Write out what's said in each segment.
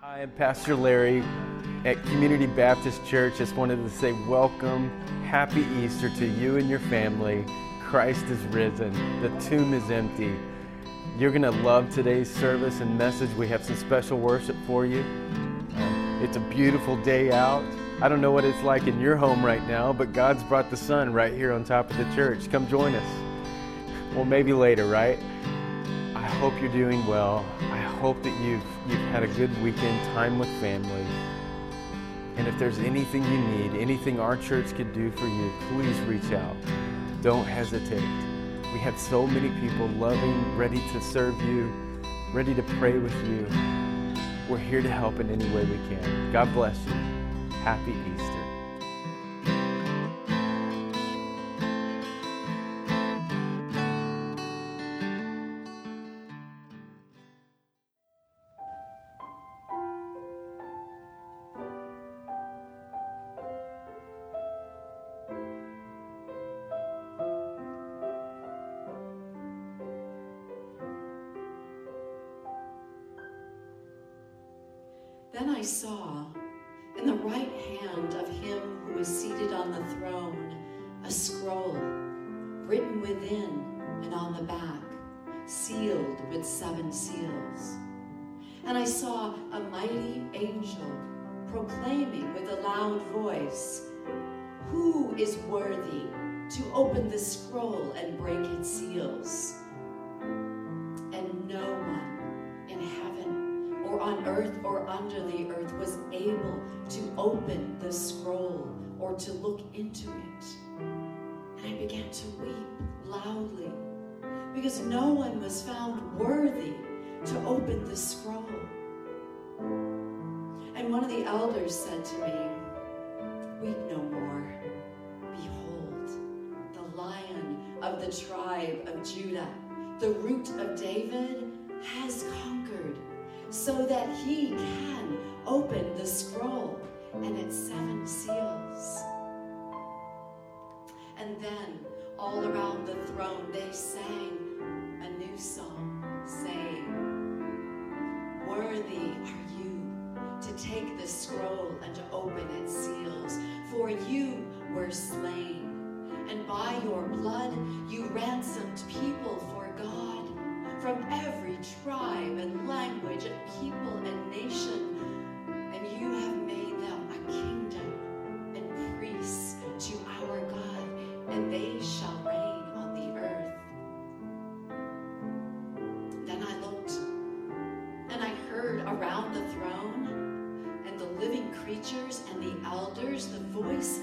Hi, I'm Pastor Larry at Community Baptist Church. Just wanted to say welcome, happy Easter to you and your family. Christ is risen, the tomb is empty. You're going to love today's service and message. We have some special worship for you. Uh, it's a beautiful day out. I don't know what it's like in your home right now, but God's brought the sun right here on top of the church. Come join us. Well, maybe later, right? Hope you're doing well. I hope that you've you've had a good weekend, time with family. And if there's anything you need, anything our church could do for you, please reach out. Don't hesitate. We have so many people loving, ready to serve you, ready to pray with you. We're here to help in any way we can. God bless you. Happy Easter. Scroll written within and on the back, sealed with seven seals. And I saw a mighty angel proclaiming with a loud voice, Who is worthy to open the scroll and break its seals? And no one in heaven or on earth or under the earth was able to open the scroll or to look into it. Began to weep loudly because no one was found worthy to open the scroll. And one of the elders said to me, Weep no more. Behold, the lion of the tribe of Judah, the root of David, has conquered so that he can open the scroll and its seven seals. And then all around the throne they sang a new song, saying, Worthy are you to take the scroll and to open its seals, for you were slain, and by your blood you ransomed people for God from every tribe and language and people and nation, and you have made them a kingdom creatures and the elders the voice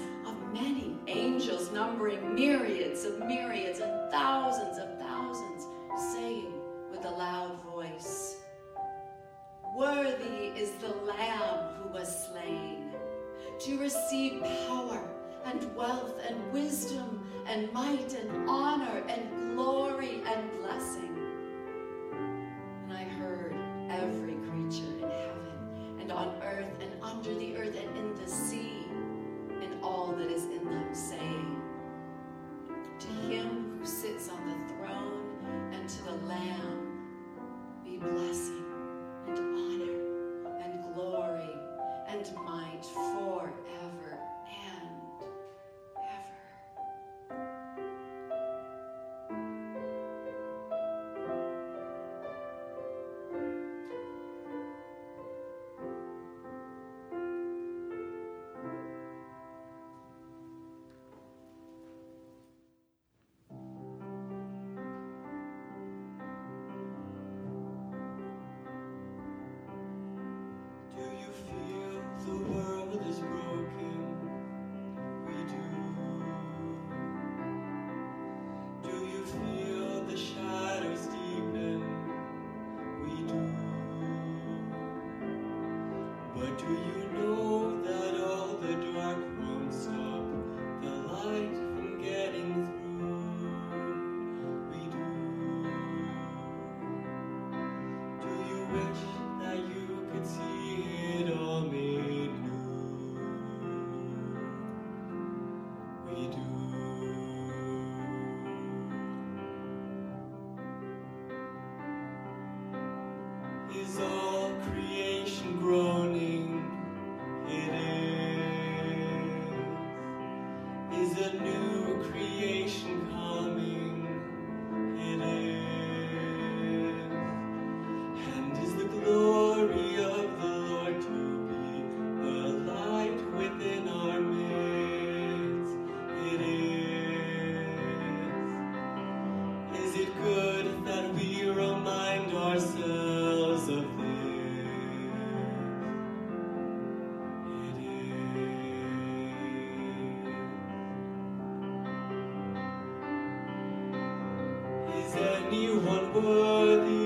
worthy.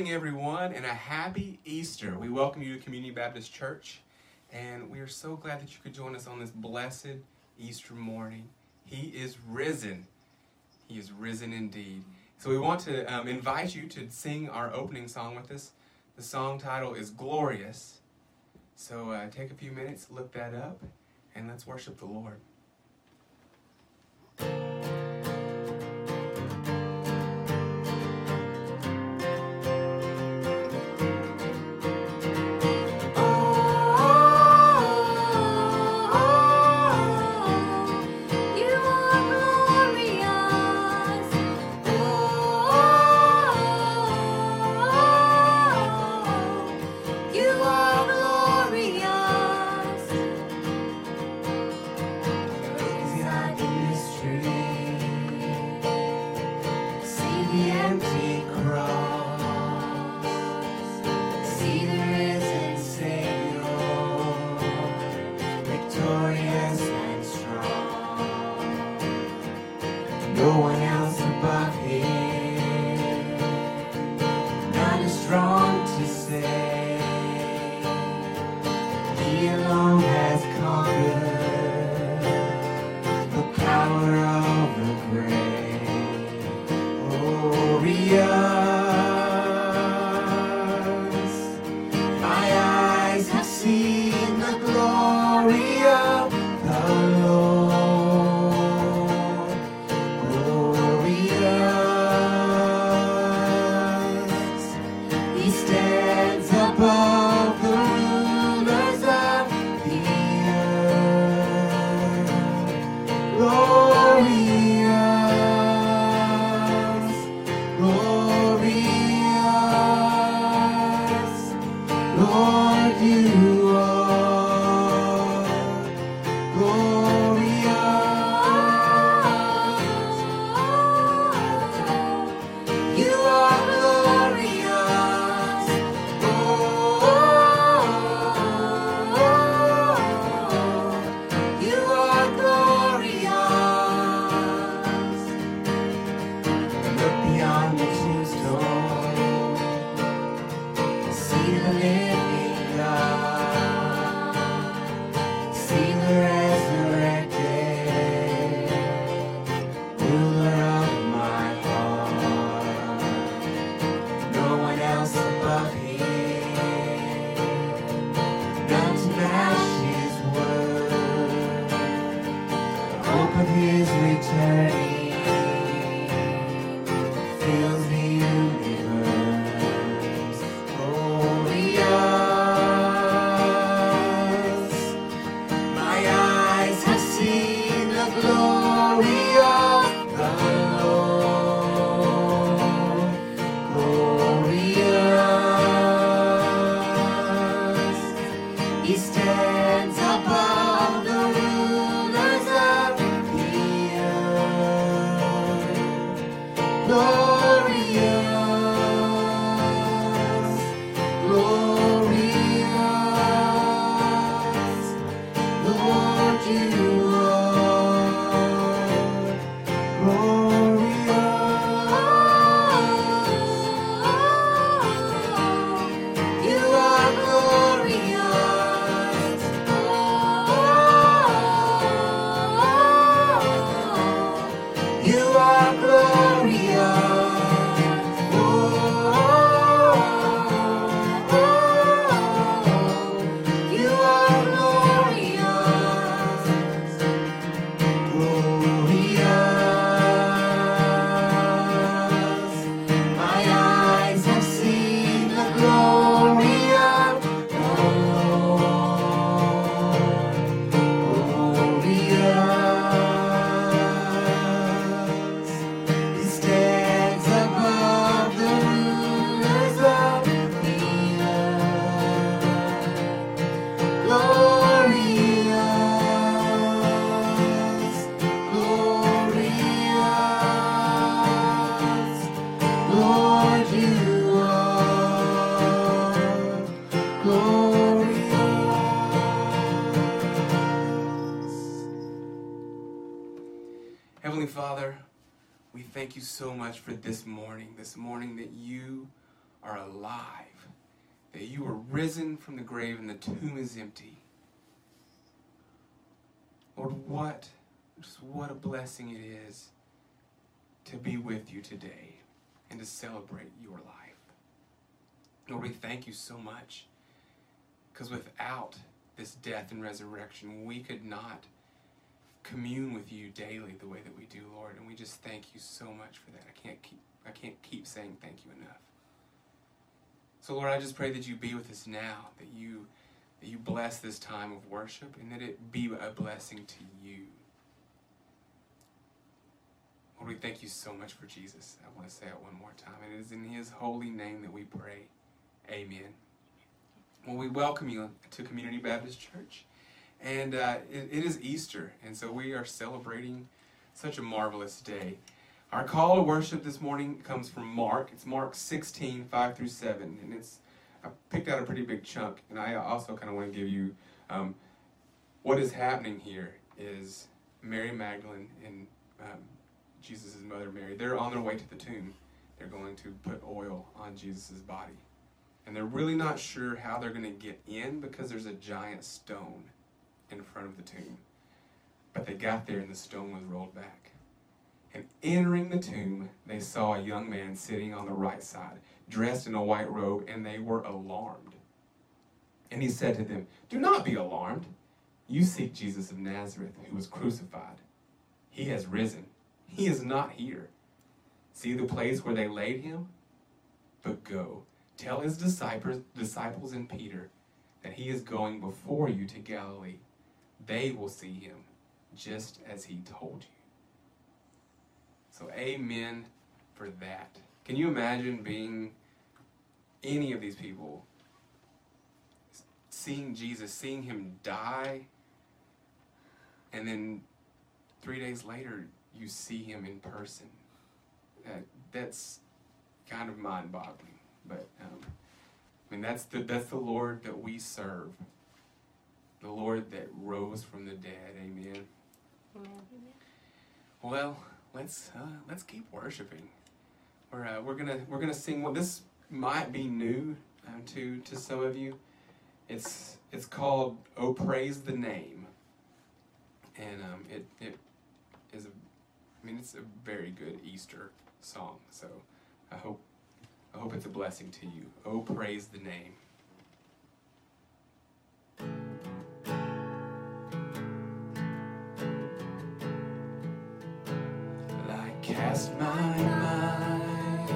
morning, everyone, and a happy Easter. We welcome you to Community Baptist Church, and we are so glad that you could join us on this blessed Easter morning. He is risen. He is risen indeed. So, we want to um, invite you to sing our opening song with us. The song title is Glorious. So, uh, take a few minutes, look that up, and let's worship the Lord. Alive, that you are risen from the grave and the tomb is empty. Lord, what, just what a blessing it is to be with you today and to celebrate your life. Lord, we thank you so much because without this death and resurrection, we could not commune with you daily the way that we do, Lord. And we just thank you so much for that. I can't keep I can't keep saying thank you enough. So Lord, I just pray that you be with us now, that you that you bless this time of worship and that it be a blessing to you. Lord, we thank you so much for Jesus. I want to say it one more time. It is in his holy name that we pray. Amen. Well, we welcome you to Community Baptist Church. And uh, it, it is Easter, and so we are celebrating such a marvelous day. Our call to worship this morning comes from Mark. It's Mark 16, 5 through 7. And it's I picked out a pretty big chunk, and I also kind of want to give you um, what is happening here is Mary Magdalene and um, Jesus' mother Mary, they're on their way to the tomb. They're going to put oil on Jesus' body. And they're really not sure how they're going to get in because there's a giant stone in front of the tomb. But they got there and the stone was rolled back. And entering the tomb, they saw a young man sitting on the right side, dressed in a white robe, and they were alarmed. And he said to them, Do not be alarmed. You seek Jesus of Nazareth, who was crucified. He has risen. He is not here. See the place where they laid him? But go, tell his disciples, disciples and Peter that he is going before you to Galilee they will see him just as he told you. So, amen for that. Can you imagine being any of these people? Seeing Jesus, seeing him die, and then three days later, you see him in person. Uh, that's kind of mind boggling. But, um, I mean, that's the, that's the Lord that we serve. The Lord that rose from the dead. Amen. Well, let's uh, let's keep worshiping. We're uh, we're gonna we're gonna sing. Well, this might be new uh, to to some of you. It's it's called "Oh Praise the Name," and um, it it is a, I mean it's a very good Easter song. So I hope I hope it's a blessing to you. Oh, praise the name. Cast my mind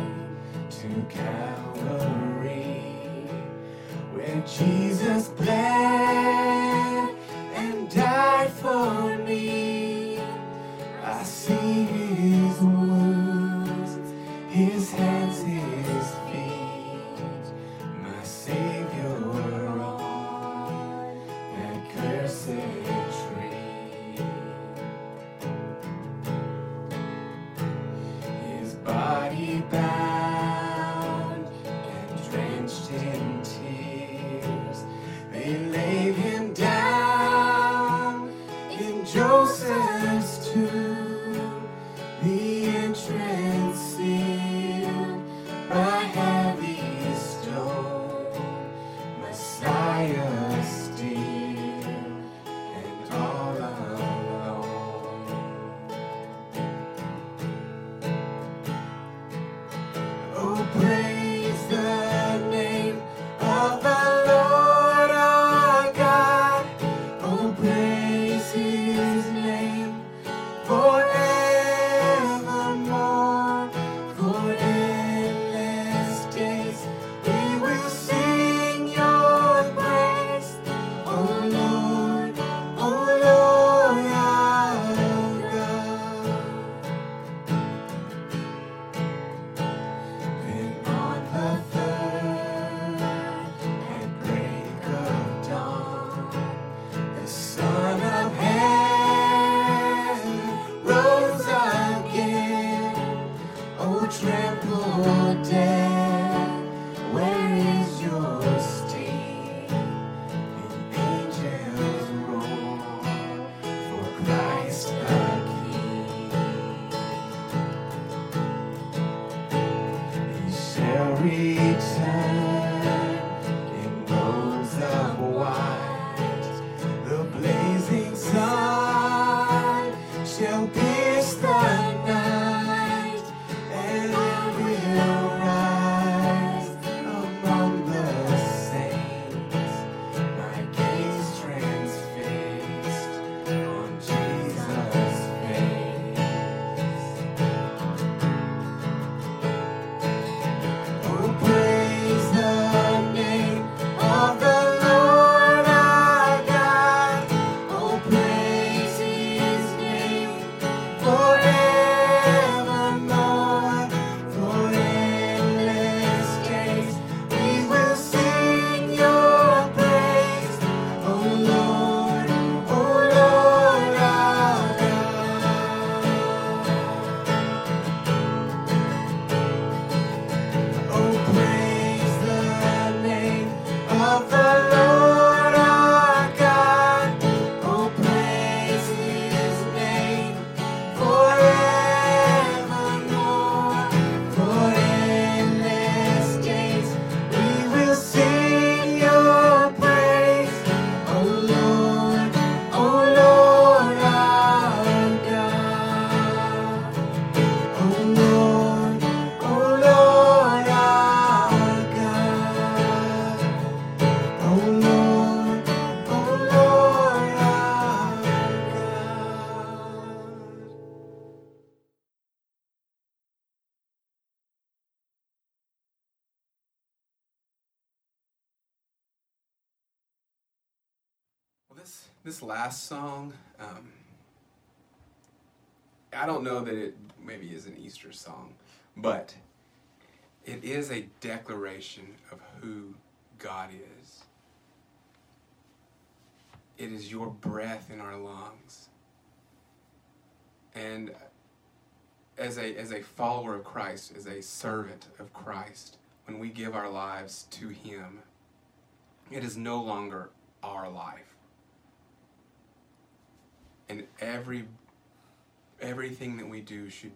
to Calvary, where Jesus this last song, um, I don't know that it maybe is an Easter song, but it is a declaration of who God is. It is your breath in our lungs. And as a, as a follower of Christ, as a servant of Christ, when we give our lives to Him, it is no longer our life. And every everything that we do should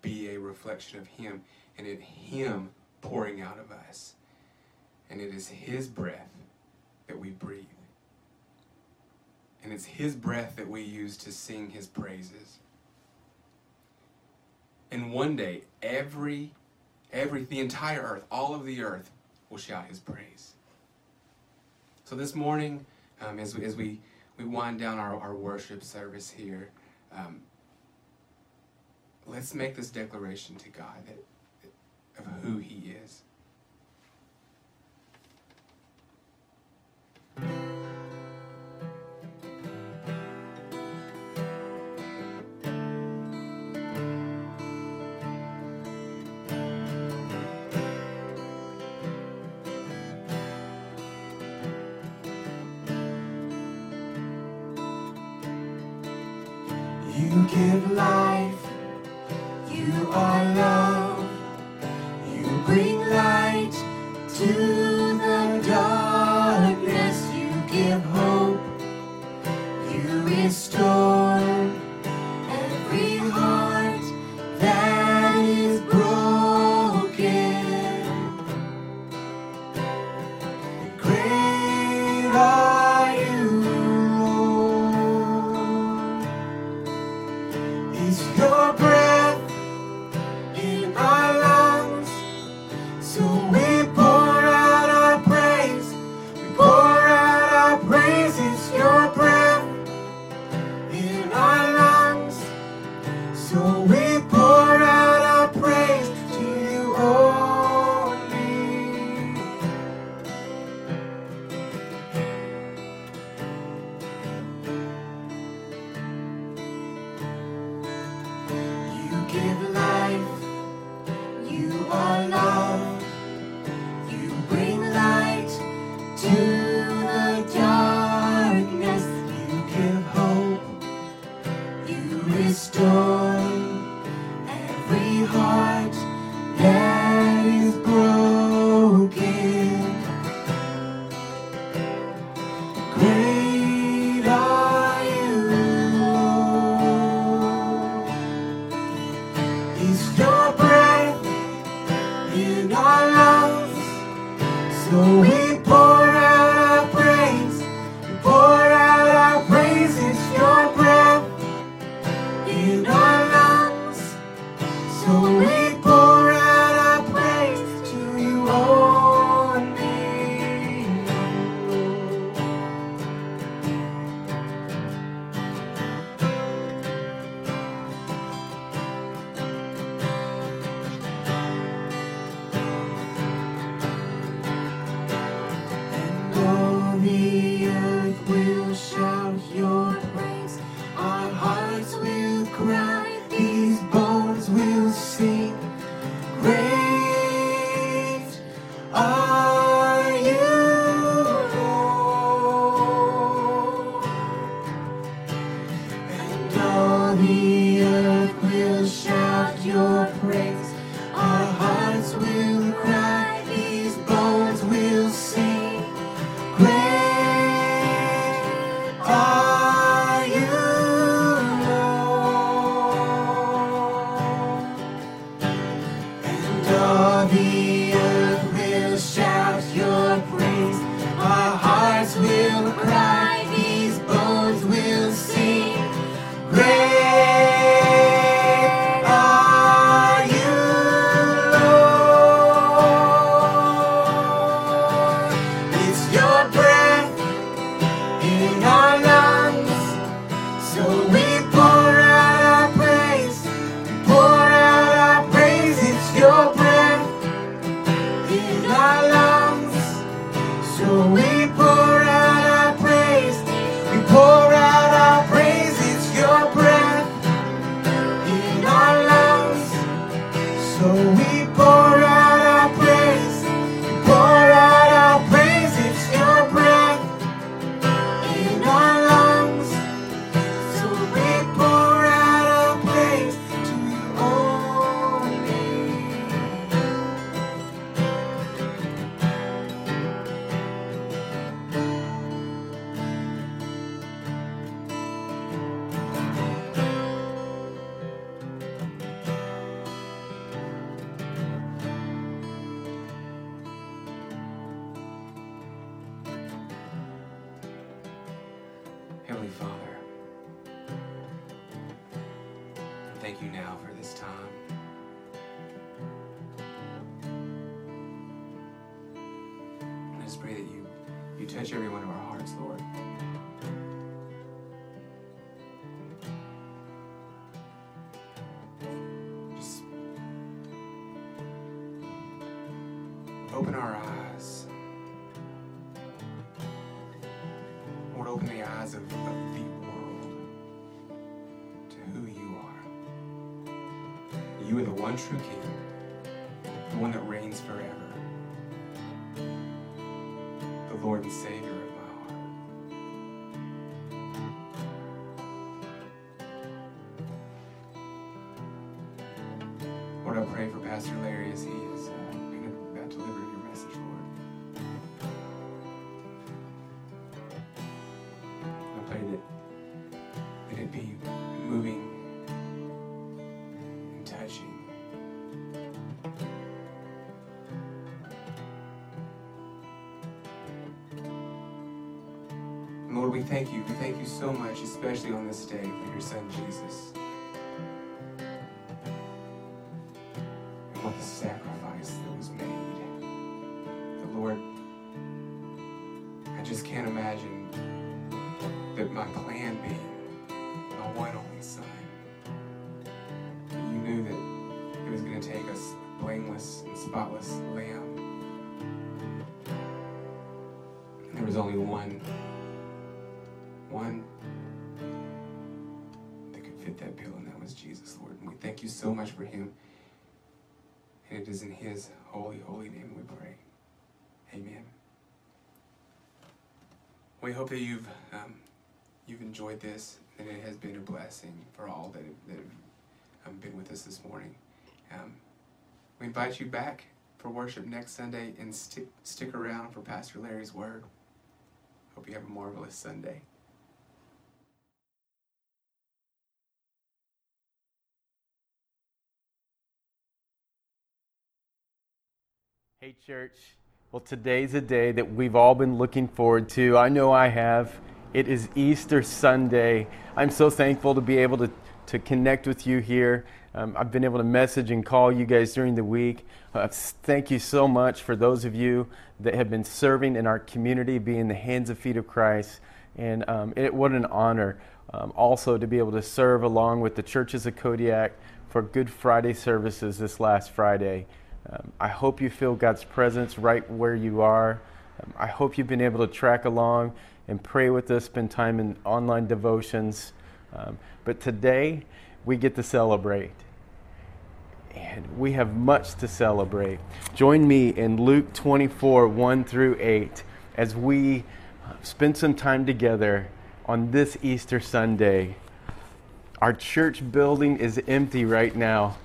be a reflection of Him and it Him pouring out of us. And it is His breath that we breathe. And it's His breath that we use to sing His praises. And one day, every, every, the entire earth, all of the earth will shout His praise. So this morning, um, as, as we, we wind down our, our worship service here, um, let's make this declaration to God that, of who He is. Open our eyes. Lord, open the eyes of, of the world to who you are. You are the one true King, the one that reigns forever, the Lord and Savior of my heart. Lord, I pray for Pastor Larry as he is uh, we thank you. We thank you so much, especially on this day, for your son Jesus. Thank you so much for him. And it is in his holy, holy name we pray. Amen. We hope that you've um, you've enjoyed this and it has been a blessing for all that have, that have um, been with us this morning. Um, we invite you back for worship next Sunday and stick stick around for Pastor Larry's word. Hope you have a marvelous Sunday. Hey, church. Well, today's a day that we've all been looking forward to. I know I have. It is Easter Sunday. I'm so thankful to be able to, to connect with you here. Um, I've been able to message and call you guys during the week. Uh, thank you so much for those of you that have been serving in our community, being the hands and feet of Christ. And um, it, what an honor um, also to be able to serve along with the churches of Kodiak for Good Friday services this last Friday. Um, I hope you feel God's presence right where you are. Um, I hope you've been able to track along and pray with us, spend time in online devotions. Um, but today, we get to celebrate. And we have much to celebrate. Join me in Luke 24 1 through 8 as we spend some time together on this Easter Sunday. Our church building is empty right now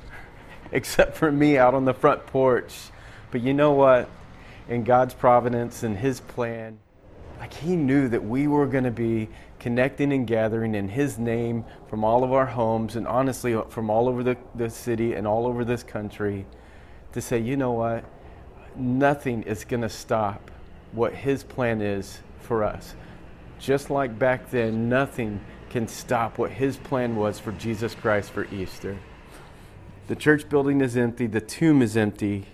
except for me out on the front porch. But you know what? In God's providence and His plan, like He knew that we were going to be connecting and gathering in His name from all of our homes and honestly uh, from all over the, the city and all over this country to say, you know what? Nothing is going to stop what His plan is for us. Just like back then, nothing can stop what His plan was for Jesus Christ for Easter. The church building is empty, the tomb is empty.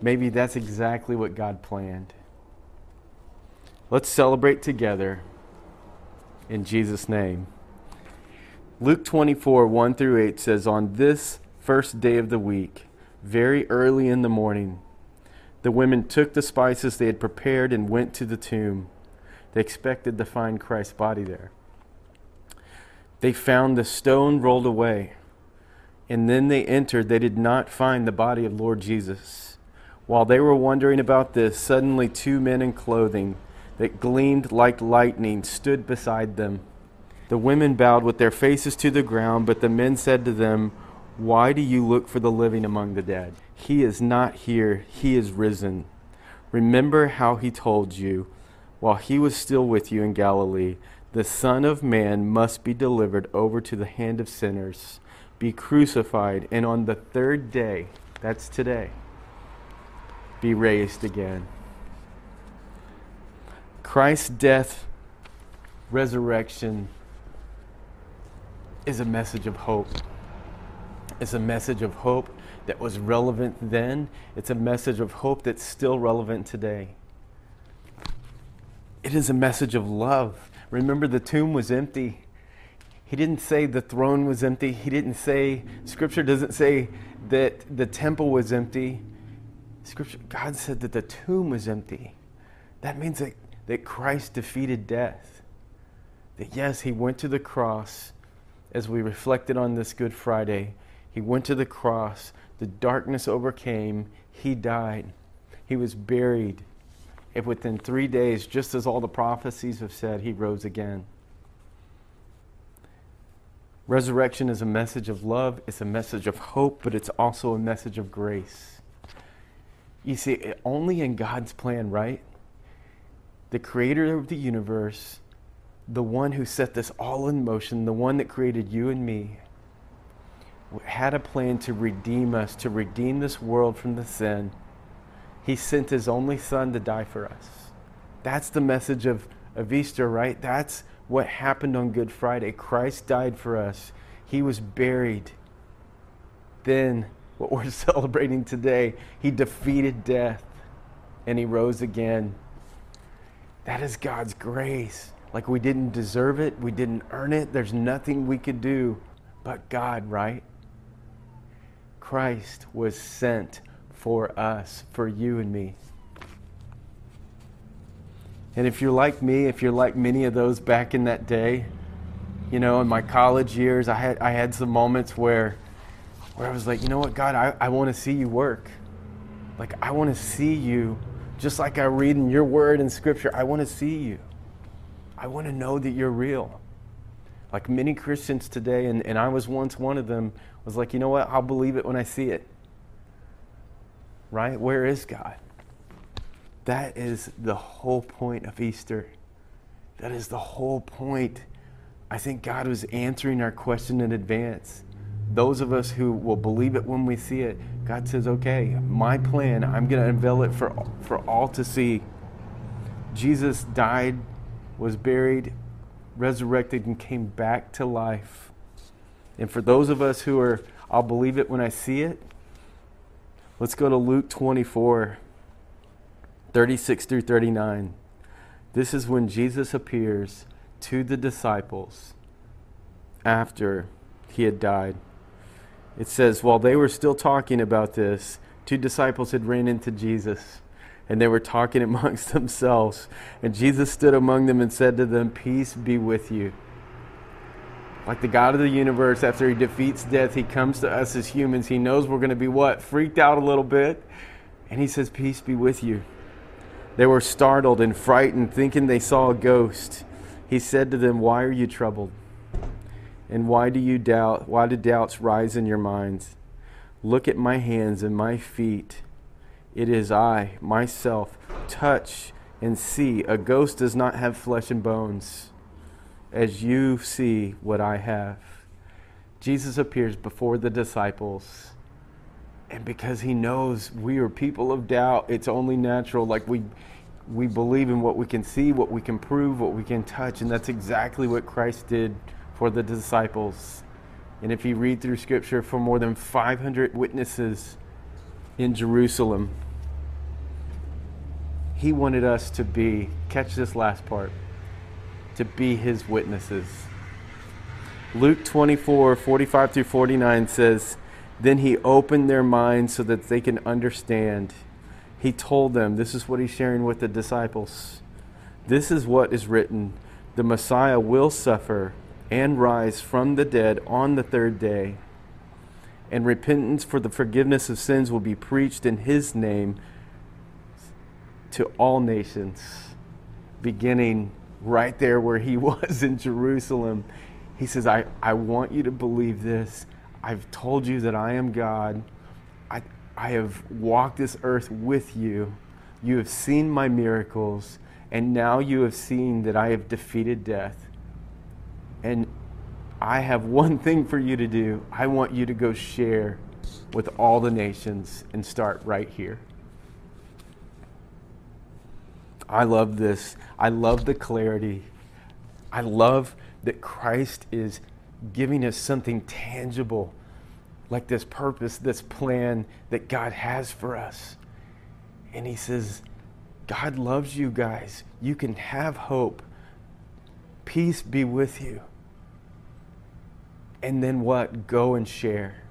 Maybe that's exactly what God planned. Let's celebrate together in Jesus' name. Luke 24, 1 through 8 says, On this first day of the week, very early in the morning, the women took the spices they had prepared and went to the tomb. They expected to find Christ's body there. They found the stone rolled away. And then they entered, they did not find the body of Lord Jesus. While they were wondering about this, suddenly two men in clothing that gleamed like lightning stood beside them. The women bowed with their faces to the ground, but the men said to them, Why do you look for the living among the dead? He is not here, he is risen. Remember how he told you, while he was still with you in Galilee, the Son of Man must be delivered over to the hand of sinners be crucified, and on the third day, that's today, be raised again. Christ's death resurrection is a message of hope. It's a message of hope that was relevant then. It's a message of hope that's still relevant today. It is a message of love. Remember, the tomb was empty. He didn't say the throne was empty. He didn't say, Scripture doesn't say that the temple was empty. Scripture, God said that the tomb was empty. That means that, that Christ defeated death. That yes, he went to the cross as we reflected on this Good Friday. He went to the cross. The darkness overcame. He died. He was buried. And within three days, just as all the prophecies have said, he rose again. Resurrection is a message of love, it's a message of hope, but it's also a message of grace. You see, only in God's plan, right? The creator of the universe, the one who set this all in motion, the one that created you and me, had a plan to redeem us, to redeem this world from the sin. He sent his only son to die for us. That's the message of, of Easter, right? That's what happened on Good Friday. Christ died for us, he was buried. Then, what we're celebrating today, he defeated death and he rose again. That is God's grace. Like we didn't deserve it, we didn't earn it, there's nothing we could do but God, right? Christ was sent for us, for you and me. And if you're like me, if you're like many of those back in that day, you know, in my college years, I had, I had some moments where, where I was like, you know what, God, I, I want to see you work. Like, I want to see you, just like I read in your word in Scripture, I want to see you. I want to know that you're real. Like many Christians today, and, and I was once one of them, was like, you know what, I'll believe it when I see it. Right? Where is God? That is the whole point of Easter. That is the whole point. I think God was answering our question in advance. Those of us who will believe it when we see it, God says, okay, my plan, I'm going to unveil it for, for all to see. Jesus died, was buried, resurrected, and came back to life. And for those of us who are, I'll believe it when I see it, let's go to Luke 24. 36 through 39. This is when Jesus appears to the disciples after he had died. It says, While they were still talking about this, two disciples had ran into Jesus, and they were talking amongst themselves. And Jesus stood among them and said to them, Peace be with you. Like the God of the universe, after he defeats death, he comes to us as humans. He knows we're going to be what? Freaked out a little bit. And he says, Peace be with you. They were startled and frightened, thinking they saw a ghost. He said to them, Why are you troubled? And why do you doubt? Why do doubts rise in your minds? Look at my hands and my feet. It is I, myself. Touch and see. A ghost does not have flesh and bones, as you see what I have. Jesus appears before the disciples. And because he knows we are people of doubt, it's only natural. Like we, we believe in what we can see, what we can prove, what we can touch. And that's exactly what Christ did for the disciples. And if you read through Scripture, for more than 500 witnesses in Jerusalem, he wanted us to be, catch this last part, to be his witnesses. Luke 24, 45 through 49 says, Then he opened their minds so that they can understand he told them, this is what he's sharing with the disciples. This is what is written the Messiah will suffer and rise from the dead on the third day, and repentance for the forgiveness of sins will be preached in his name to all nations, beginning right there where he was in Jerusalem. He says, I, I want you to believe this. I've told you that I am God. I, have walked this earth with you. You have seen my miracles, and now you have seen that I have defeated death. And I have one thing for you to do. I want you to go share with all the nations and start right here. I love this. I love the clarity I love that Christ is giving us something tangible, like this purpose, this plan that God has for us. And He says, God loves you guys. You can have hope. Peace be with you. And then what? Go and share.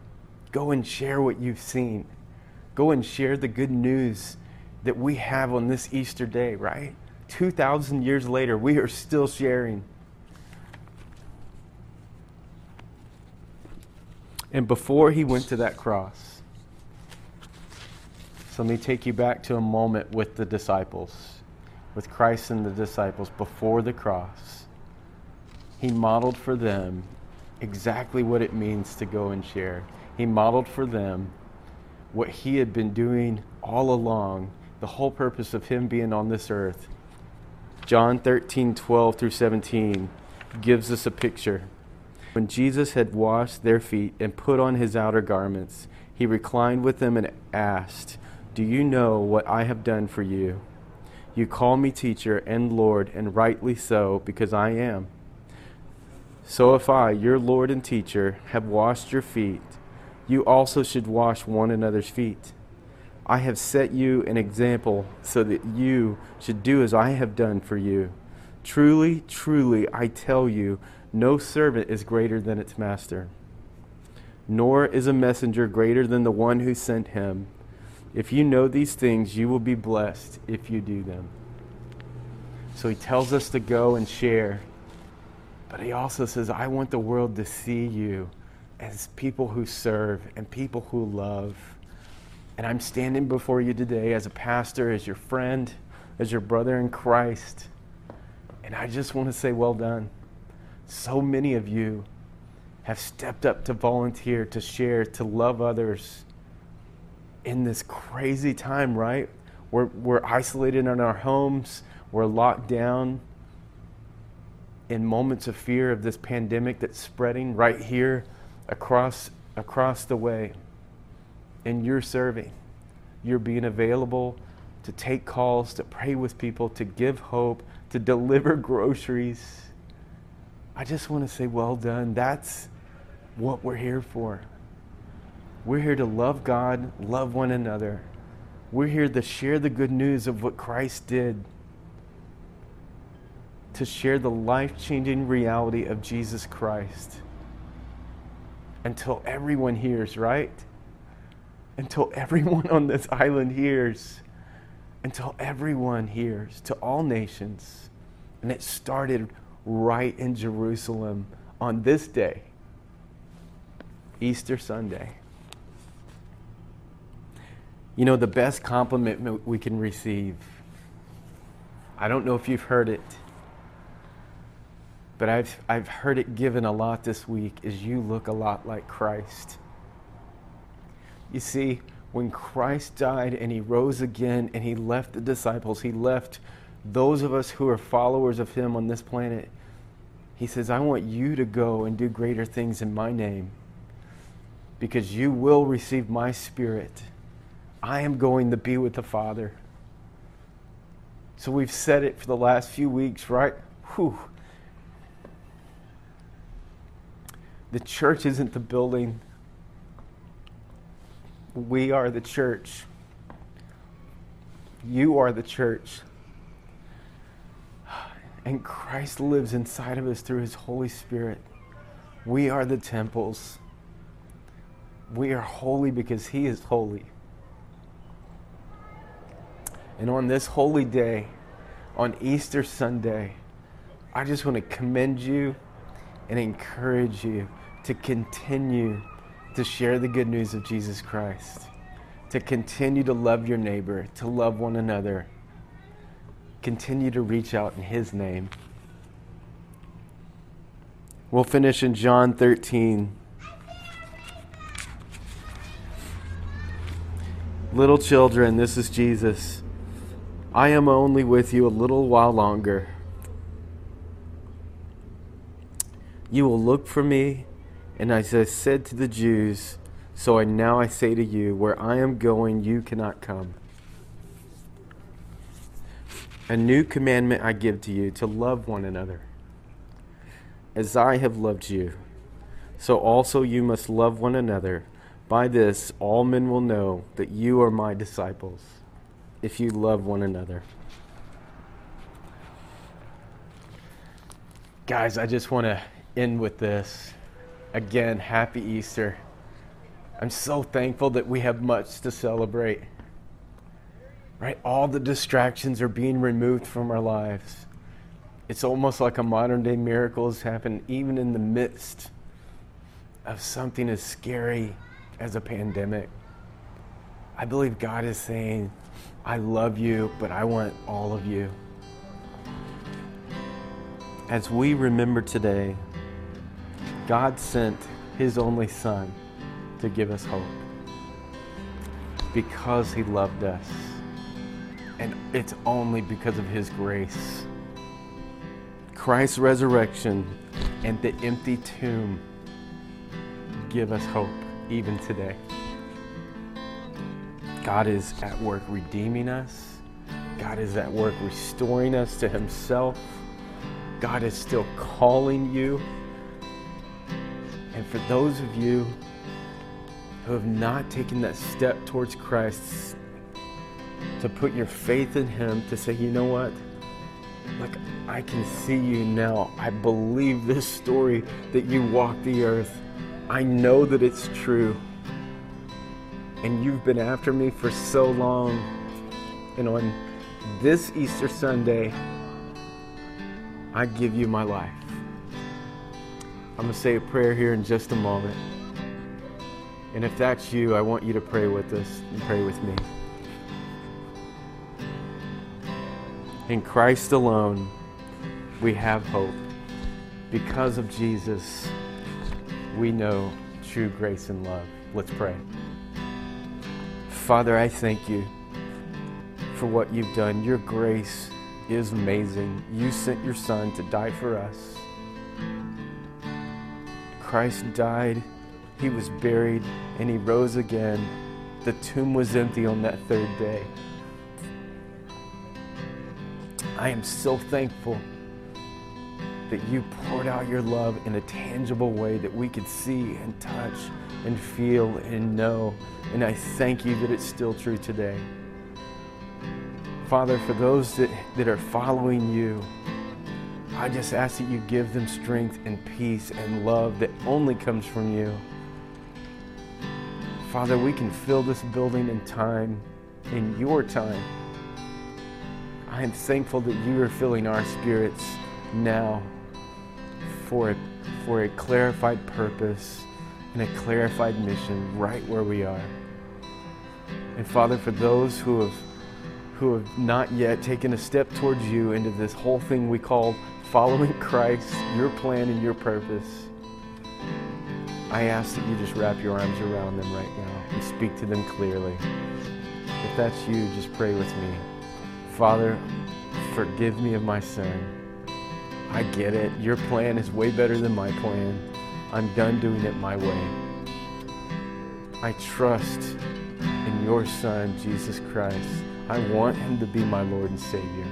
Go and share what you've seen. Go and share the good news that we have on this Easter day, right? 2,000 years later, we are still sharing. And before he went to that cross, so let me take you back to a moment with the disciples, with Christ and the disciples before the cross. He modeled for them exactly what it means to go and share. He modeled for them what he had been doing all along, the whole purpose of him being on this earth. John 13, 12 through 17 gives us a picture. When Jesus had washed their feet and put on his outer garments, he reclined with them and asked, Do you know what I have done for you? You call me teacher and Lord, and rightly so, because I am. So if I, your Lord and teacher, have washed your feet, you also should wash one another's feet. I have set you an example so that you should do as I have done for you. Truly, truly, I tell you, no servant is greater than its master, nor is a messenger greater than the one who sent him. If you know these things, you will be blessed if you do them. So he tells us to go and share, but he also says, I want the world to see you as people who serve and people who love. And I'm standing before you today as a pastor, as your friend, as your brother in Christ. And I just want to say, well done. So many of you have stepped up to volunteer, to share, to love others in this crazy time, right? We're, we're isolated in our homes, we're locked down in moments of fear of this pandemic that's spreading right here across, across the way. And you're serving, you're being available to take calls, to pray with people, to give hope, to deliver groceries. I just want to say, well done. That's what we're here for. We're here to love God, love one another. We're here to share the good news of what Christ did, to share the life changing reality of Jesus Christ until everyone hears, right? Until everyone on this island hears. Until everyone hears to all nations. And it started right in Jerusalem on this day, Easter Sunday. You know, the best compliment we can receive, I don't know if you've heard it, but I've, I've heard it given a lot this week, is you look a lot like Christ. You see, when Christ died and he rose again and he left the disciples, he left those of us who are followers of him on this planet, he says, I want you to go and do greater things in my name because you will receive my spirit. I am going to be with the Father. So we've said it for the last few weeks, right? Whew. The church isn't the building. We are the church. You are the church. And Christ lives inside of us through his Holy Spirit. We are the temples. We are holy because he is holy. And on this holy day, on Easter Sunday, I just want to commend you and encourage you to continue to share the good news of Jesus Christ, to continue to love your neighbor, to love one another, continue to reach out in His name. We'll finish in John 13. Little children, this is Jesus. I am only with you a little while longer. You will look for me, and as I said to the Jews, so I now I say to you, where I am going, you cannot come. A new commandment I give to you to love one another. as I have loved you, so also you must love one another. By this, all men will know that you are my disciples, if you love one another. Guys, I just want to end with this. Again, happy Easter. I'm so thankful that we have much to celebrate. Right? All the distractions are being removed from our lives. It's almost like a modern day miracle has happened, even in the midst of something as scary as a pandemic. I believe God is saying, I love you, but I want all of you. As we remember today, God sent His only Son to give us hope because He loved us. And it's only because of His grace. Christ's resurrection and the empty tomb give us hope even today. God is at work redeeming us. God is at work restoring us to Himself. God is still calling you. And for those of you who have not taken that step towards Christ, to put your faith in Him, to say, you know what? Like, I can see you now. I believe this story that you walk the earth. I know that it's true. And you've been after me for so long. And on this Easter Sunday, I give you my life. I'm going to say a prayer here in just a moment. And if that's you, I want you to pray with us and pray with me. In Christ alone, we have hope. Because of Jesus, we know true grace and love. Let's pray. Father, I thank you for what you've done. Your grace is amazing. You sent your Son to die for us. Christ died, he was buried, and he rose again. The tomb was empty on that third day. I am so thankful that you poured out your love in a tangible way that we could see and touch and feel and know. And I thank you that it's still true today. Father, for those that, that are following you, I just ask that you give them strength and peace and love that only comes from you. Father, we can fill this building in time, in your time. I am thankful that you are filling our spirits now for a, for a clarified purpose and a clarified mission right where we are. And Father, for those who have who have not yet taken a step towards you into this whole thing we call following Christ, your plan and your purpose, I ask that you just wrap your arms around them right now and speak to them clearly. If that's you, just pray with me. Father, forgive me of my sin. I get it. Your plan is way better than my plan. I'm done doing it my way. I trust in your Son, Jesus Christ. I want him to be my Lord and Savior.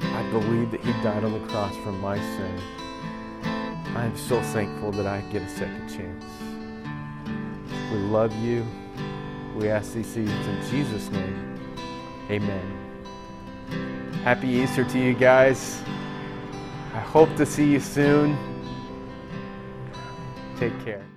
I believe that he died on the cross for my sin. I am so thankful that I get a second chance. We love you. We ask these things in Jesus' name. Amen. Happy Easter to you guys. I hope to see you soon. Take care.